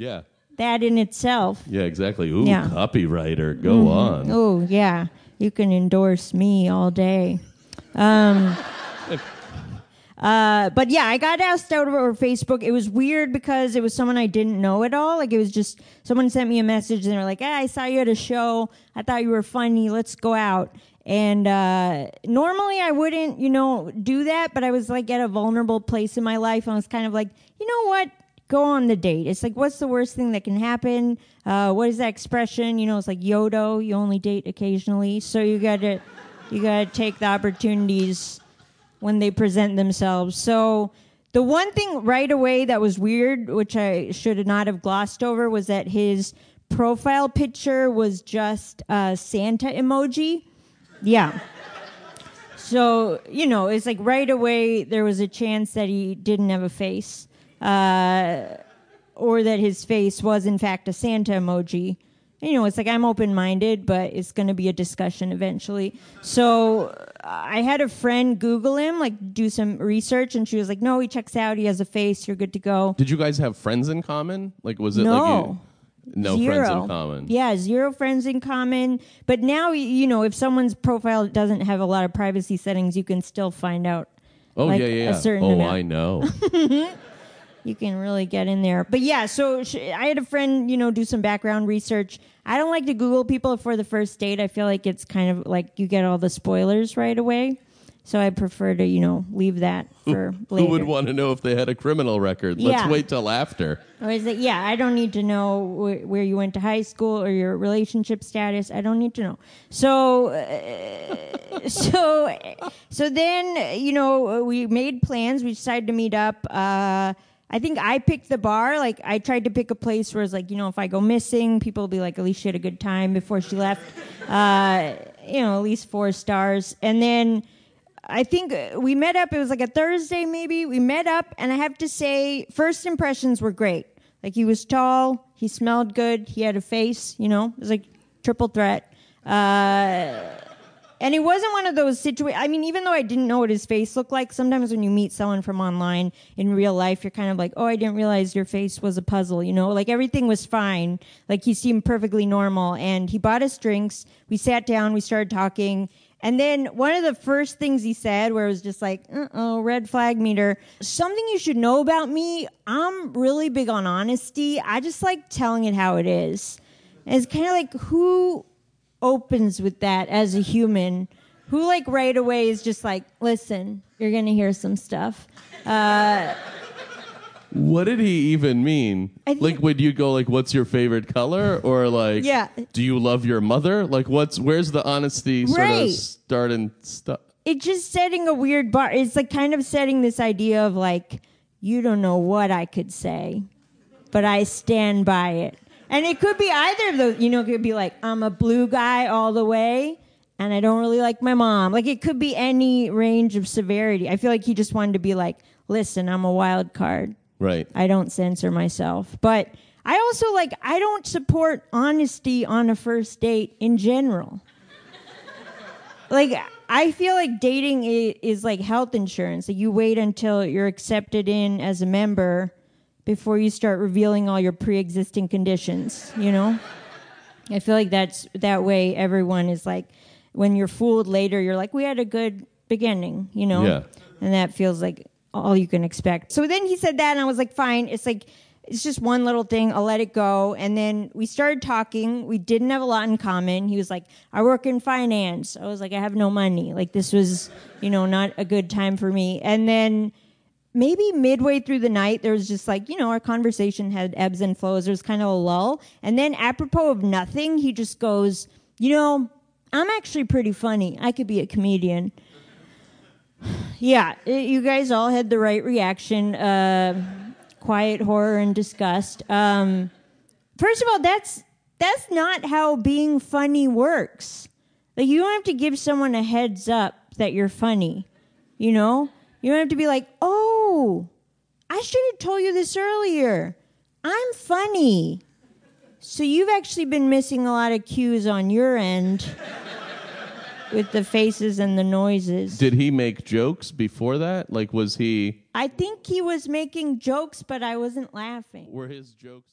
Yeah. That in itself. Yeah, exactly. Ooh, Yeah. copywriter. Go on. Oh yeah, you can endorse me all day. Um, uh, but yeah, I got asked out over Facebook. It was weird because it was someone I didn't know at all. Like it was just someone sent me a message and they're like, "Hey, I saw you at a show. I thought you were funny. Let's go out." And uh, normally I wouldn't, you know, do that. But I was like at a vulnerable place in my life. and I was kind of like, you know what? Go on the date. It's like, what's the worst thing that can happen? Uh, what is that expression? You know, it's like Yodo. You only date occasionally, so you got to you got to take the opportunities when they present themselves. So the one thing right away that was weird, which I should not have glossed over, was that his profile picture was just a Santa emoji. Yeah. So, you know, it's like right away there was a chance that he didn't have a face uh, or that his face was in fact a Santa emoji. You know, it's like I'm open minded, but it's going to be a discussion eventually. So uh, I had a friend Google him, like do some research, and she was like, no, he checks out. He has a face. You're good to go. Did you guys have friends in common? Like, was it No. like you? No zero. friends in common. Yeah, zero friends in common. But now, you know, if someone's profile doesn't have a lot of privacy settings, you can still find out. Oh like yeah, yeah, a certain oh, amount. I know. you can really get in there. But yeah, so sh- I had a friend, you know, do some background research. I don't like to Google people for the first date. I feel like it's kind of like you get all the spoilers right away. So I prefer to, you know, leave that for Who later. would want to know if they had a criminal record? Let's Yeah. wait till after. Or is it, yeah, I don't need to know wh- where you went to high school or your relationship status. I don't need to know. So, uh, so, so then, you know, we made plans. We decided to meet up. Uh, I think I picked the bar. Like, I tried to pick a place where it's like, you know, if I go missing, people will be like, at least she had a good time before she left. Uh, you know, at least four stars. And then, I think we met up. It was like a Thursday, maybe. We met up, and I have to say, first impressions were great. Like he was tall, he smelled good, he had a face. You know, it was like triple threat. Uh, and it wasn't one of those situations. I mean, even though I didn't know what his face looked like, sometimes when you meet someone from online in real life, you're kind of like, oh, I didn't realize your face was a puzzle. You know, like everything was fine. Like he seemed perfectly normal. And he bought us drinks. We sat down, we started talking. And then one of the first things he said, where it was just like, uh oh, red flag meter. Something you should know about me, I'm really big on honesty. I just like telling it how it is. And it's kind of like, who opens with that as a human? Who, like, right away is just like, listen, you're going to hear some stuff. Uh, what did he even mean? Think- like, would you go like, "What's your favorite color?" or like, Yeah. "Do you love your mother?" Like, what's where's the honesty sort Right. of start and stuff? it's just setting a weird bar. It's like kind of setting this idea of like, you don't know what I could say, but I stand by it. And it could be either of those. You know, it could be like, I'm a blue guy all the way, and I don't really like my mom. Like, it could be any range of severity. I feel like he just wanted to be like, listen, I'm a wild card. Right. I don't censor myself. But I also like I don't support honesty on a first date in general. like I feel like dating is, like health insurance. Like you wait until you're accepted in as a member before you start revealing all your pre-existing conditions, you know? I feel like that's that way everyone is like when you're fooled later you're like we had a good beginning, you know? Yeah. And that feels like all you can expect. So then he said that and I was like fine, it's like it's just one little thing, I'll let it go. And then we started talking. We didn't have a lot in common. He was like, I work in finance. I was like, I have no money. Like this was, you know, not a good time for me. And then maybe midway through the night, there was just like, you know, our conversation had ebbs and flows. There was kind of a lull. And then, apropos of nothing, he just goes, You know, I'm actually pretty funny. I could be a comedian. Yeah, i- you guys all had the right reaction uh, quiet horror and disgust. Um, first of all, that's that's not how being funny works. Like you don't have to give someone a heads up that you're funny. You know? You don't have to be like, "Oh, I should have told you this earlier. I'm funny." So you've actually been missing a lot of cues on your end with the faces and the noises. Did he make jokes before that? Like, was he? I think he was making jokes, but I wasn't laughing. Were his jokes?